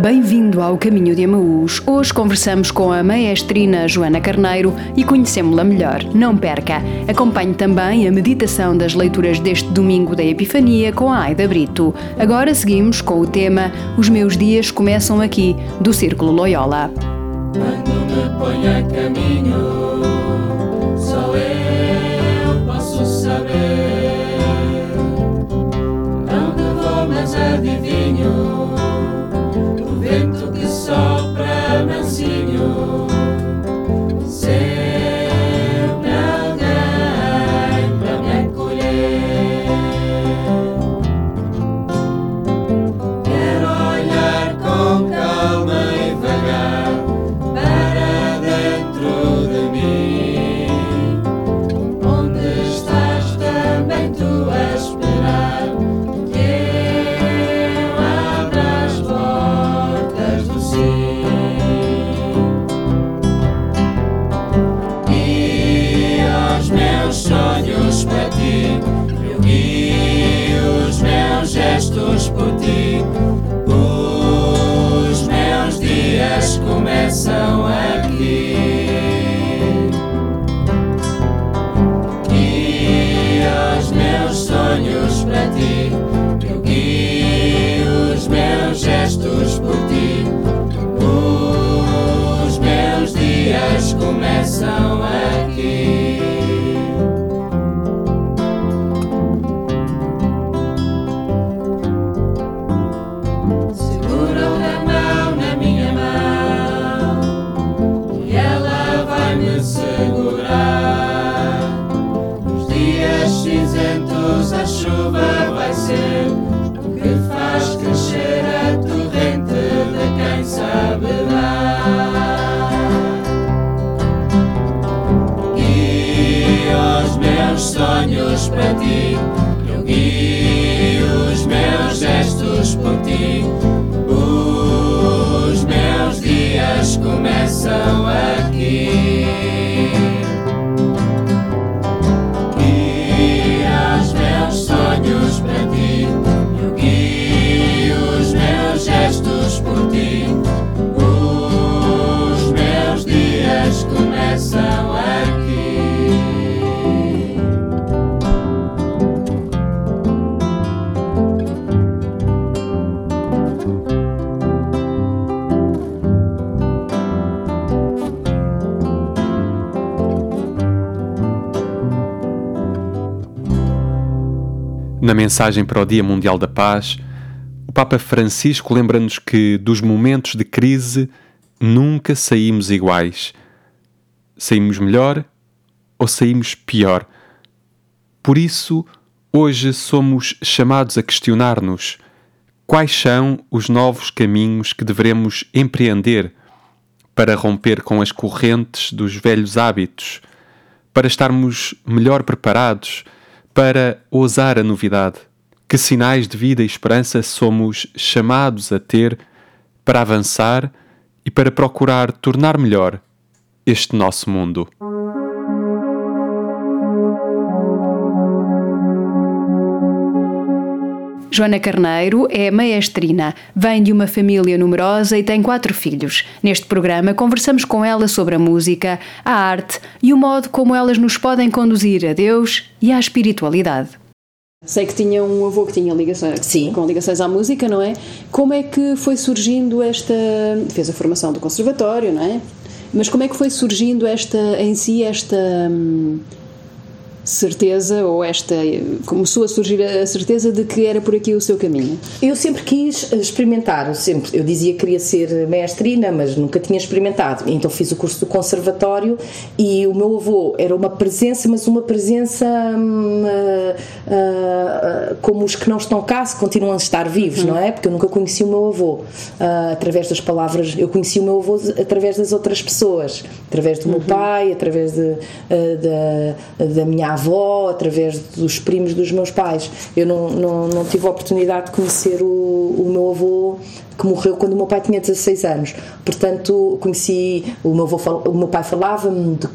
Bem-vindo ao Caminho de Amaús. Hoje conversamos com a maestrina Joana Carneiro e conhecemos-la melhor. Não perca! Acompanhe também a meditação das leituras deste domingo da Epifania com a Aida Brito. Agora seguimos com o tema Os Meus Dias Começam Aqui, do Círculo Loyola. Quando me ponho a caminho, Na mensagem para o Dia Mundial da Paz, o Papa Francisco lembra-nos que dos momentos de crise nunca saímos iguais. Saímos melhor ou saímos pior. Por isso, hoje somos chamados a questionar-nos quais são os novos caminhos que devemos empreender para romper com as correntes dos velhos hábitos, para estarmos melhor preparados para ousar a novidade. Que sinais de vida e esperança somos chamados a ter para avançar e para procurar tornar melhor este nosso mundo? Joana Carneiro é maestrina, vem de uma família numerosa e tem quatro filhos. Neste programa conversamos com ela sobre a música, a arte e o modo como elas nos podem conduzir a Deus e à espiritualidade. Sei que tinha um avô que tinha ligações, Sim. com ligações à música, não é? Como é que foi surgindo esta. fez a formação do conservatório, não é? Mas como é que foi surgindo esta, em si, esta hum, certeza, ou esta. começou a surgir a certeza de que era por aqui o seu caminho? Eu sempre quis experimentar, sempre, eu dizia que queria ser maestrina, mas nunca tinha experimentado. Então fiz o curso do conservatório e o meu avô era uma presença, mas uma presença hum, ah, ah, como os que não estão cá, se continuam a estar vivos, não é? Porque eu nunca conheci o meu avô ah, através das palavras, eu conheci o meu avô através das outras pessoas, através do meu pai, através de, da, da minha avó avó, através dos primos dos meus pais. Eu não, não, não tive a oportunidade de conhecer o, o meu avô que morreu quando o meu pai tinha 16 anos. Portanto, conheci, o meu, avô, o meu pai falava-me de,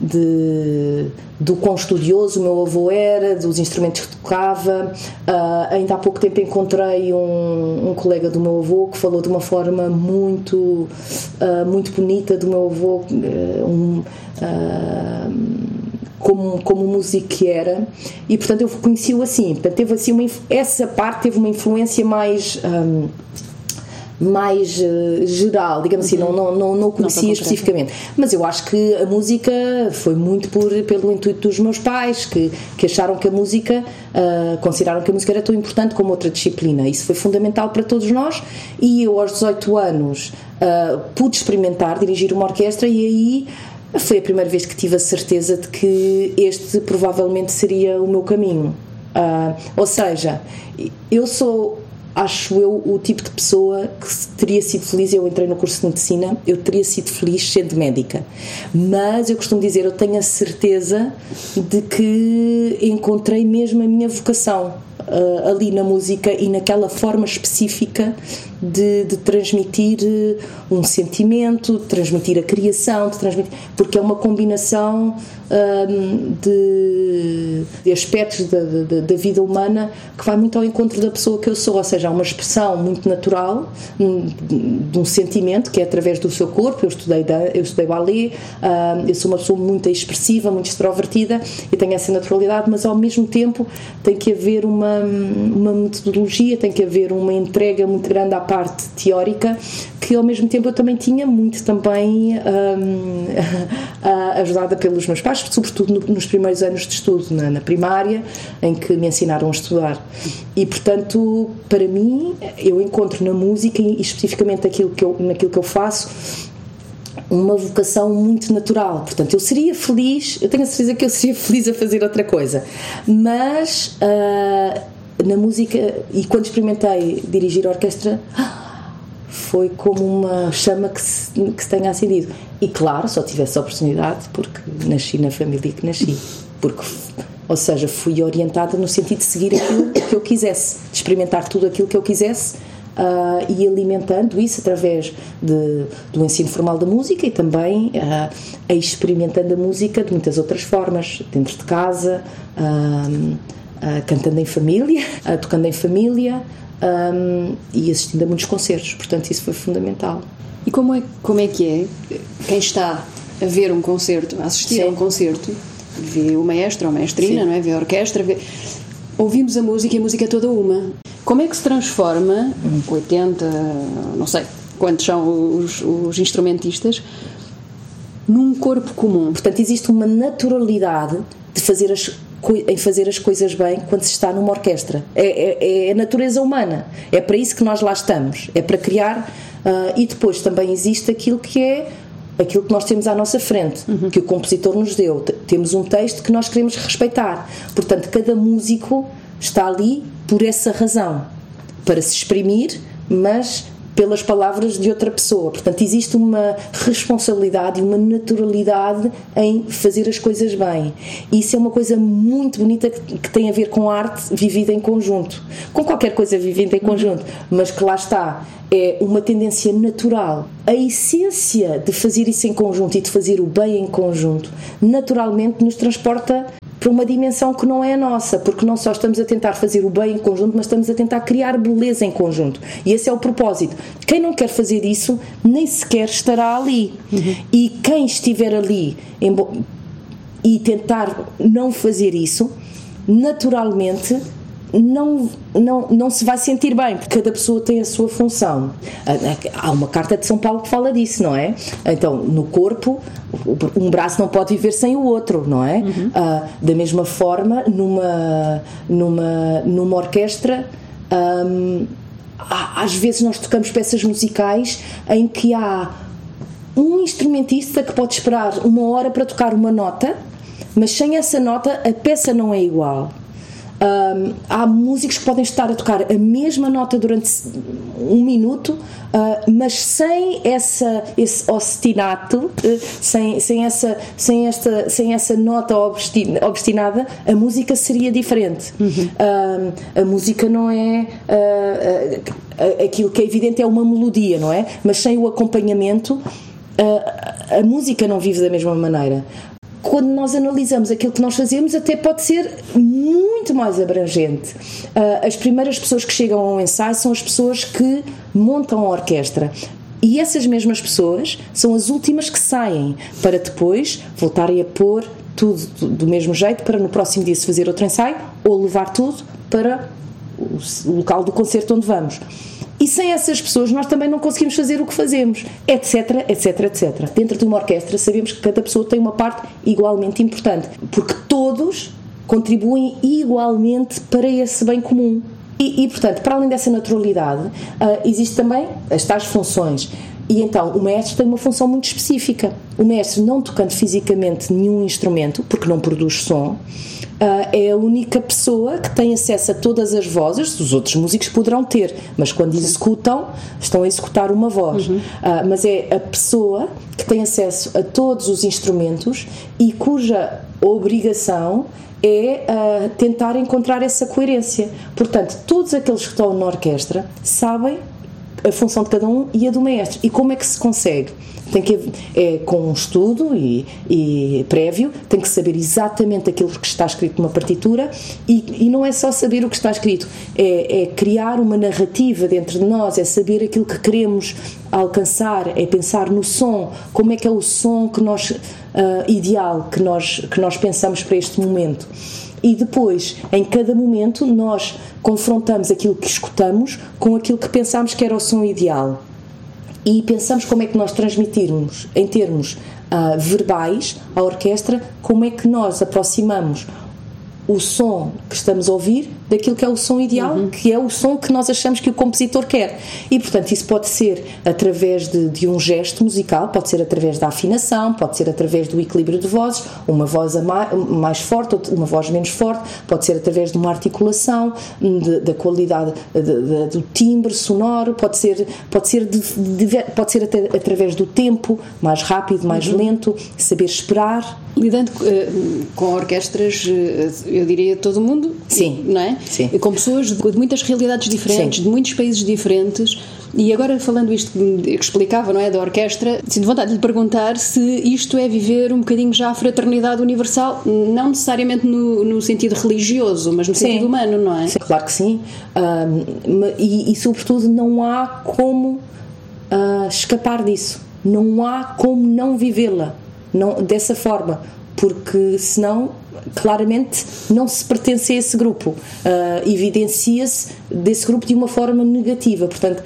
de, do quão estudioso o meu avô era, dos instrumentos que tocava. Uh, ainda há pouco tempo encontrei um, um, colega do meu avô que falou de uma forma muito, uh, muito bonita do meu avô. Uh, um, como, como músico que era e portanto eu conheci-o assim portanto teve assim uma, essa parte teve uma influência mais um, mais uh, geral, digamos assim, uhum. não, não, não, não o conhecia não especificamente. Mas eu acho que a música foi muito por, pelo intuito dos meus pais, que, que acharam que a música, uh, consideraram que a música era tão importante como outra disciplina. Isso foi fundamental para todos nós e eu, aos 18 anos, uh, pude experimentar dirigir uma orquestra e aí foi a primeira vez que tive a certeza de que este provavelmente seria o meu caminho. Uh, ou seja, eu sou, acho eu, o tipo de pessoa que teria sido feliz. Eu entrei no curso de medicina, eu teria sido feliz sendo médica. Mas eu costumo dizer, eu tenho a certeza de que encontrei mesmo a minha vocação uh, ali na música e naquela forma específica de, de transmitir eh, um sentimento, de transmitir a criação, de transmitir, porque é uma combinação de, de, aspectos da, da, da, vida humana que vai muito ao encontro da pessoa que eu sou, ou seja, há uma expressão muito natural de um sentimento que é através do seu corpo. Eu estudei, eu estudei ballet, eu sou uma pessoa muito expressiva, muito extrovertida e tenho essa naturalidade, mas ao mesmo tempo tem que haver uma, uma metodologia, tem que haver uma entrega muito grande à parte teórica que ao mesmo tempo eu também tinha muito também um, ajudada pelos meus pais, sobretudo no, nos primeiros anos de estudo, na, na, primária, em que me ensinaram a estudar. E portanto, para mim, eu encontro na música e especificamente aquilo que eu, naquilo que eu faço uma vocação muito natural. Portanto, eu seria feliz, eu tenho a certeza que eu seria feliz a fazer outra coisa, mas uh, na música, e quando experimentei dirigir a orquestra foi como uma chama que se, que se tenha acendido. E claro, só tive essa oportunidade porque nasci na família que nasci. Porque, ou seja, fui orientada no sentido de seguir aquilo que eu quisesse, de experimentar tudo aquilo que eu quisesse uh, e alimentando isso através de, do ensino formal da música e também uh, experimentando a música de muitas outras formas, dentro de casa, uh, cantando em família, tocando em família um, e assistindo a muitos concertos, portanto isso foi fundamental. E como é, como é que é quem está a ver um concerto, a assistir Sim. a um concerto, vê o maestro ou a maestrina, Sim. não é? vê a orquestra, vê... ouvimos a música e a música é toda uma. Como é que se transforma, 80, não sei quantos são os, os instrumentistas, num corpo comum? Portanto, existe uma naturalidade de fazer as em fazer as coisas bem quando se está numa orquestra. É, é, é a natureza humana. É para isso que nós lá estamos. É para criar. Uh, e depois também existe aquilo que é aquilo que nós temos à nossa frente, uhum. que o compositor nos deu. Temos um texto que nós queremos respeitar. Portanto, cada músico está ali por essa razão para se exprimir, mas pelas palavras de outra pessoa. Portanto, existe uma responsabilidade e uma naturalidade em fazer as coisas bem. Isso é uma coisa muito bonita que tem a ver com arte vivida em conjunto. Com qualquer coisa vivida em conjunto, mas que lá está. É uma tendência natural. A essência de fazer isso em conjunto e de fazer o bem em conjunto, naturalmente nos transporta para uma dimensão que não é a nossa, porque não só estamos a tentar fazer o bem em conjunto, mas estamos a tentar criar beleza em conjunto. E esse é o propósito. Quem não quer fazer isso, nem sequer estará ali. Uhum. E quem estiver ali e tentar não fazer isso, naturalmente não, não, não se vai sentir bem, porque cada pessoa tem a sua função. Há uma carta de São Paulo que fala disso, não é? Então, no corpo, um braço não pode viver sem o outro, não é? Uhum. Uh, da mesma forma, numa, numa, numa orquestra. Um, às vezes nós tocamos peças musicais em que há um instrumentista que pode esperar uma hora para tocar uma nota, mas sem essa nota a peça não é igual. Há músicos que podem estar a tocar a mesma nota durante um minuto, uh, mas sem essa, esse ostinato, uh, sem, sem, essa, sem, esta, sem essa nota obstina, obstinada, a música seria diferente. Uhum. a música não é. Uh, aquilo que é evidente é uma melodia, não é? Mas sem o acompanhamento. a música não vive da mesma maneira quando nós analisamos aquilo que nós fazemos, até pode ser muito mais abrangente. Uh, as primeiras pessoas que chegam a um ensaio são as pessoas que montam a orquestra. E essas mesmas pessoas são as últimas que saem para depois voltarem a pôr tudo do mesmo jeito para no próximo dia se fazer outro ensaio ou levar tudo para o local do concerto onde vamos. E sem essas pessoas nós também não conseguimos fazer o que fazemos, etc, etc, etc. Dentro de uma orquestra sabemos que cada pessoa tem uma parte igualmente importante, porque todos contribuem igualmente para esse bem comum. E, e portanto, para além dessa naturalidade, uh, existe também as tais funções. E então o mestre tem uma função muito específica. O mestre, não tocando fisicamente nenhum instrumento, porque não produz som, Uh, é a única pessoa que tem acesso a todas as vozes, os outros músicos poderão ter, mas quando executam, estão a executar uma voz. Uhum. Uh, mas é a pessoa que tem acesso a todos os instrumentos e cuja obrigação é uh, tentar encontrar essa coerência. Portanto, todos aqueles que estão na orquestra sabem a função de cada um e a do maestro. E como é que se consegue? Tem que é com um estudo e, e, prévio, tem que saber exatamente aquilo que está escrito numa partitura e, e não é só saber o que está escrito, é, é, criar uma narrativa dentro de nós, é saber aquilo que queremos alcançar, é pensar no som, como é que é o som que nós uh, ideal que nós que nós pensamos para este momento e depois, em cada momento, nós confrontamos aquilo que escutamos com aquilo que pensamos que era o som ideal. E pensamos como é que nós transmitirmos, em termos uh, verbais, à orquestra, como é que nós aproximamos o som que estamos a ouvir daquilo que é o som ideal, uhum. que é o som que nós achamos que o compositor quer. E, portanto, isso pode ser através de, de, um gesto musical, pode ser através da afinação, pode ser através do equilíbrio de vozes, uma voz mais, mais forte, uma voz menos forte, pode ser através de uma articulação, de, da qualidade de, do timbre sonoro, pode ser, pode ser, pode ser até através do tempo, mais rápido, mais uhum. lento, saber esperar. Lidando uh, com orquestras, uh, eu diria todo o mundo, Sim. não é? Sim. Com pessoas de, de muitas realidades diferentes, Sim. de muitos países diferentes. E agora, falando isto que explicava, não é? Da orquestra, sinto vontade de lhe perguntar se isto é viver um bocadinho já a fraternidade universal, não necessariamente no, no sentido religioso, mas no sim. sentido humano, não é? Sim, claro que sim. Um, e, e, sobretudo, não há como uh, escapar disso. Não há como não vivê-la não, dessa forma, porque senão claramente não se pertence a esse grupo, uh, evidencia-se desse grupo de uma forma negativa. Portanto,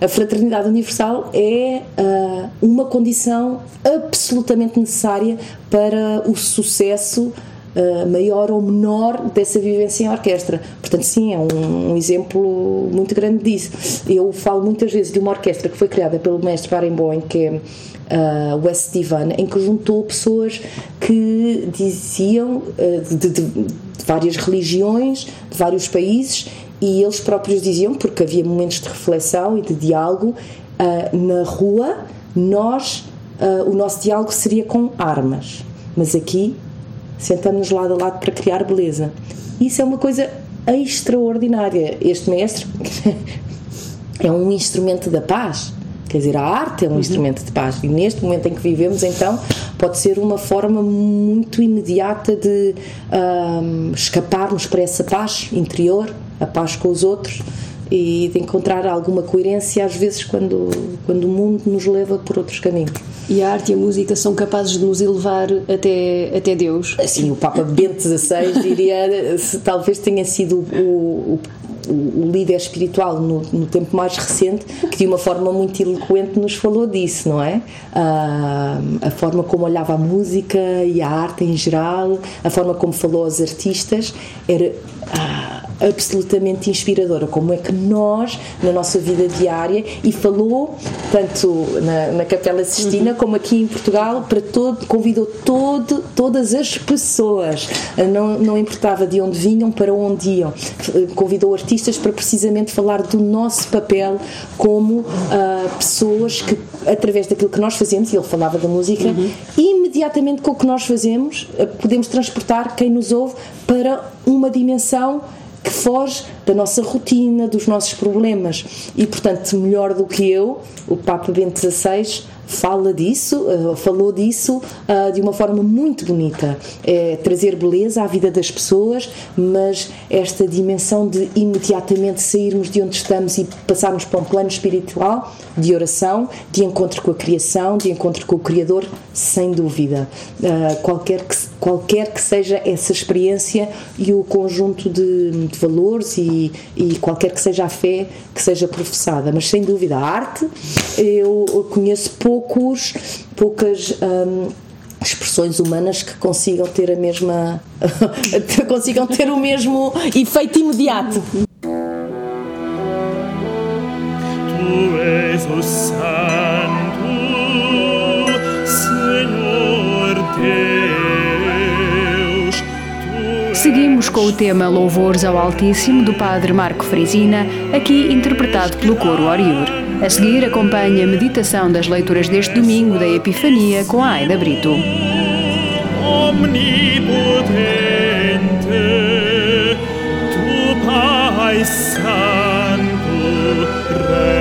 a, a fraternidade universal é uh, uma condição absolutamente necessária para o sucesso. Uh, maior ou menor dessa vivência em orquestra. Portanto, sim, é um, um, exemplo muito grande disso. Eu falo muitas vezes de uma orquestra que foi criada pelo mestre Barenboim, que é uh, West Divan, em que juntou pessoas que diziam uh, de, de, de várias religiões, de vários países, e eles próprios diziam, porque havia momentos de reflexão e de diálogo, uh, na rua, nós, uh, o nosso diálogo seria com armas, mas aqui sentamos lado a lado para criar beleza. Isso é uma coisa extraordinária. Este mestre é um instrumento da paz. Quer dizer, a arte é um uhum. instrumento de paz e neste momento em que vivemos, então, pode ser uma forma muito imediata de um, escaparmos para essa paz interior, a paz com os outros e de encontrar alguma coerência às vezes quando, quando o mundo nos leva por outros caminhos. E a arte e a música são capazes de nos elevar até, até Deus? Sim, o Papa Bento XVI diria, talvez tenha sido o, o o líder espiritual no, no, tempo mais recente, que de uma forma muito eloquente nos falou disso, não é? Ah, a forma como olhava a música e a arte em geral, a forma como falou aos artistas, era ah, absolutamente inspiradora. Como é que nós, na nossa vida diária, e falou tanto na, na Capela Sistina uhum. como aqui em Portugal, para todo, convidou todo, todas as pessoas, não, não importava de onde vinham, para onde iam. Convidou artistas para precisamente falar do nosso papel como uh, pessoas que, através daquilo que nós fazemos, e ele falava da música, uhum. imediatamente com o que nós fazemos, uh, podemos transportar quem nos ouve para uma dimensão que foge da nossa rotina, dos nossos problemas. E, portanto, melhor do que eu, o Papa Bento XVI fala disso, uh, falou disso uh, de uma forma muito bonita. É trazer beleza à vida das pessoas, mas esta dimensão de imediatamente sairmos de onde estamos e passarmos para um plano espiritual de oração, de encontro com a criação, de encontro com o Criador, sem dúvida. Uh, qualquer, que, qualquer que seja essa experiência e o conjunto de, de valores e, e qualquer que seja a fé que seja professada, mas sem dúvida a arte, eu conheço pouco poucos, poucas hum, expressões humanas que consigam ter a mesma consigam ter o mesmo efeito imediato. Seguimos com o tema Louvores ao Altíssimo do Padre Marco Frisina, aqui interpretado pelo coro Oriur. A seguir, acompanhe a meditação das leituras deste domingo da Epifania com a Aida Brito. Omnipotente, tu Pai Santo, Rei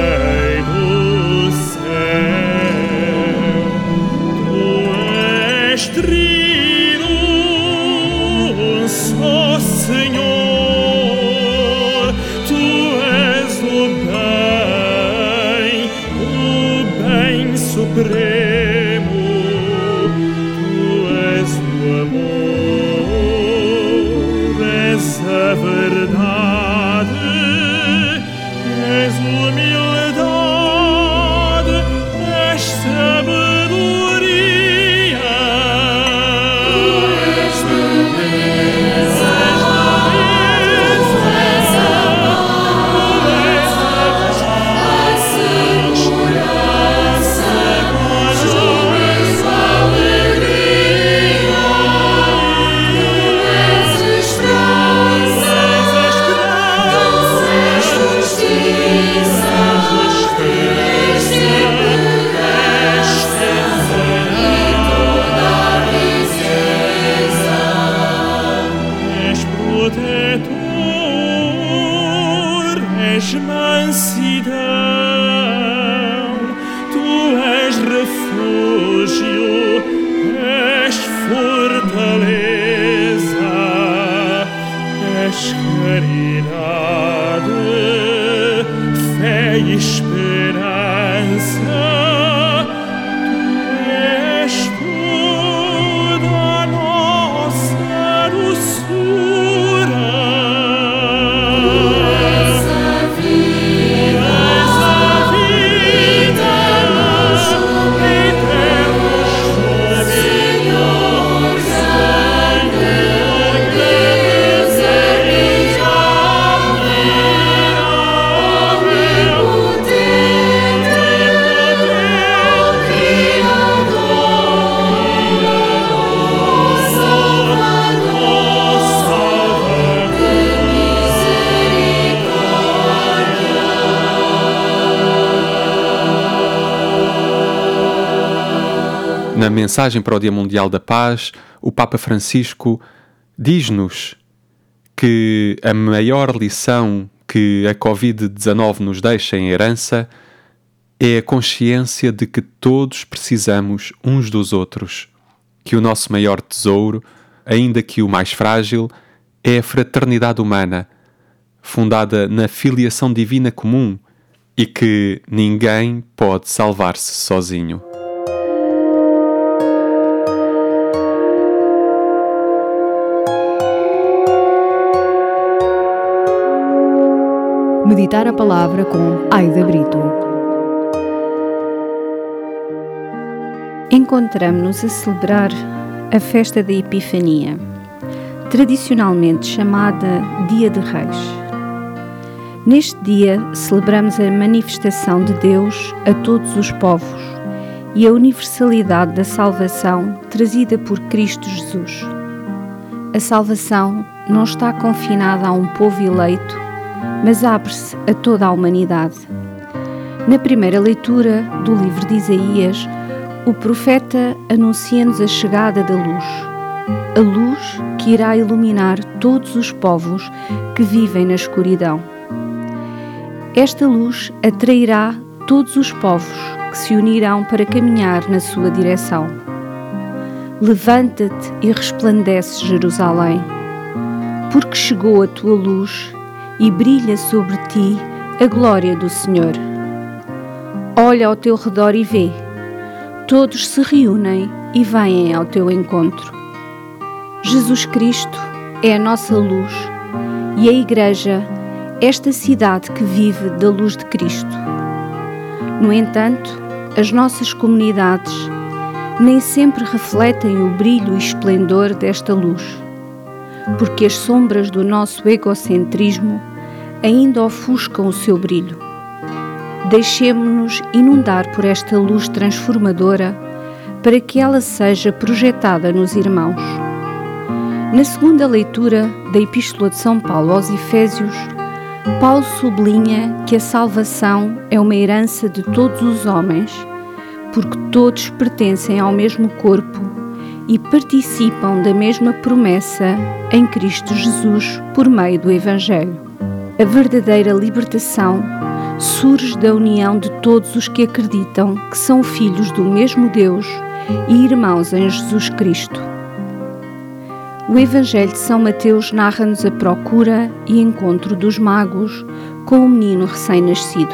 mensagem para o Dia Mundial da Paz, o Papa Francisco diz-nos que a maior lição que a Covid-19 nos deixa em herança é a consciência de que todos precisamos uns dos outros, que o nosso maior tesouro, ainda que o mais frágil, é a fraternidade humana, fundada na filiação divina comum e que ninguém pode salvar-se sozinho. Meditar a Palavra com Aida Brito. Encontramos-nos a celebrar a festa da Epifania. tradicionalmente chamada Dia de Reis. Neste dia celebramos a manifestação de Deus a todos os povos e a universalidade da salvação trazida por Cristo Jesus. A salvação não está confinada a um povo eleito, mas abre-se a toda a humanidade. Na primeira leitura do livro de Isaías, o profeta anuncia-nos a chegada da luz, a luz que irá iluminar todos os povos que vivem na escuridão. Esta luz atrairá todos os povos que se unirão para caminhar na sua direção. Levanta-te e resplandece, Jerusalém, porque chegou a tua luz e brilha sobre ti a glória do Senhor. Olha ao teu redor e vê todos se reúnem e vêm ao teu encontro. Jesus Cristo é a nossa luz e a Igreja, esta cidade que vive da luz de Cristo. No entanto, as nossas comunidades nem sempre refletem o brilho e esplendor desta luz, porque as sombras do nosso egocentrismo ainda ofuscam o seu brilho deixemo-nos inundar por esta luz transformadora para que ela seja projetada nos irmãos. Na segunda leitura da Epístola de São Paulo aos Efésios, Paulo sublinha que a salvação é uma herança de todos os homens, porque todos pertencem ao mesmo corpo e participam da mesma promessa em Cristo Jesus por meio do Evangelho. A verdadeira libertação surge da união de todos os que acreditam que são filhos do mesmo Deus e irmãos em Jesus Cristo. O Evangelho de São Mateus narra-nos a procura e encontro dos magos com o menino recém-nascido.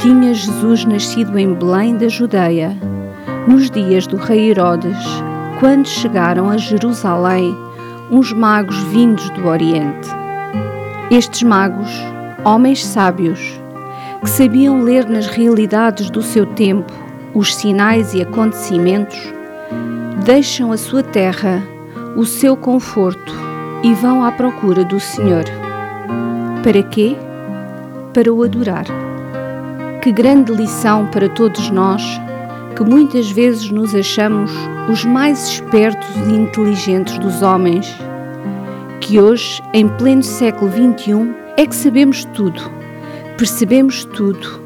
Tinha Jesus nascido em Belém da Judeia, nos dias do rei Herodes, quando chegaram a Jerusalém uns magos vindos do Oriente. Estes magos homens sábios que sabiam ler nas realidades do seu tempo os sinais e acontecimentos, deixam a sua terra, o seu conforto e vão à procura do Senhor. Para quê? Para o adorar. Que grande lição para todos nós que muitas vezes nos achamos os mais espertos e inteligentes dos homens, que hoje, em pleno século XXI, é que sabemos tudo, percebemos tudo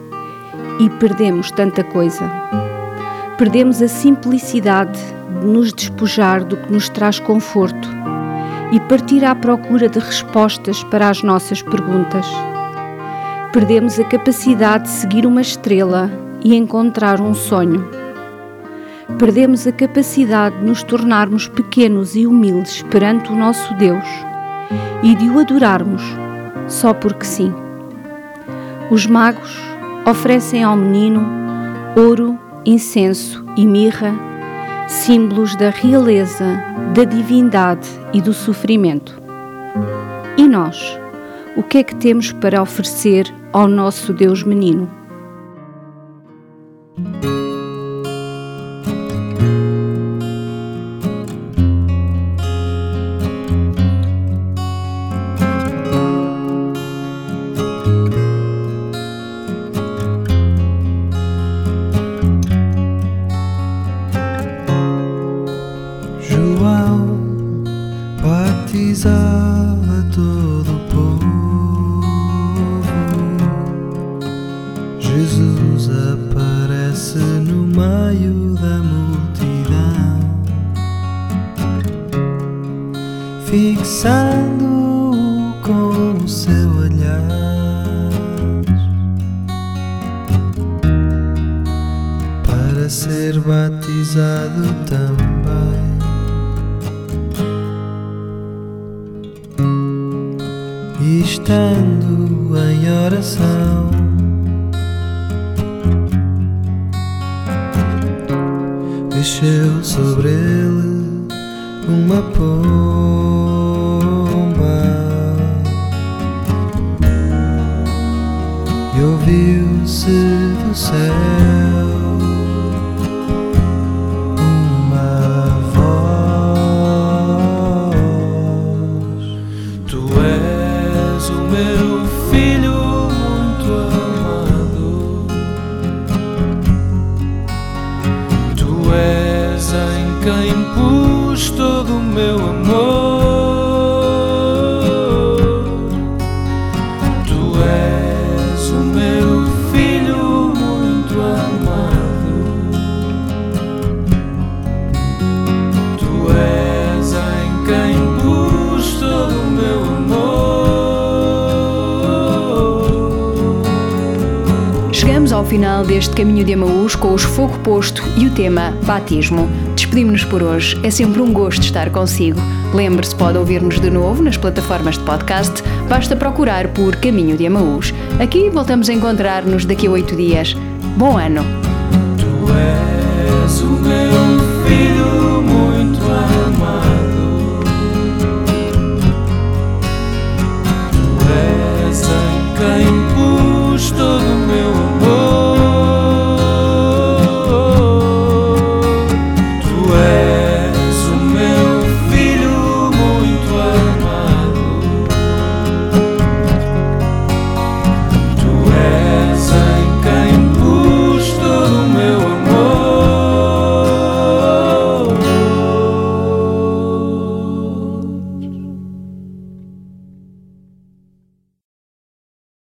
e perdemos tanta coisa. Perdemos a simplicidade de nos despojar do que nos traz conforto e partir à procura de respostas para as nossas perguntas. Perdemos a capacidade de seguir uma estrela e encontrar um sonho. Perdemos a capacidade de nos tornarmos pequenos e humildes perante o nosso Deus e de o adorarmos só porque sim. Os magos oferecem ao menino ouro, incenso e mirra, símbolos da realeza, da divindade e do sofrimento. E nós, o que é que temos para oferecer ao nosso Deus menino? sun. Deste caminho de Amaús com os fogo posto e o tema batismo. Despedimos-nos por hoje. É sempre um gosto estar consigo. Lembre-se, pode ouvir-nos de novo nas plataformas de podcast. Basta procurar por Caminho de Amaús. Aqui voltamos a encontrar-nos daqui a oito dias. Bom ano! Tu és o meu filho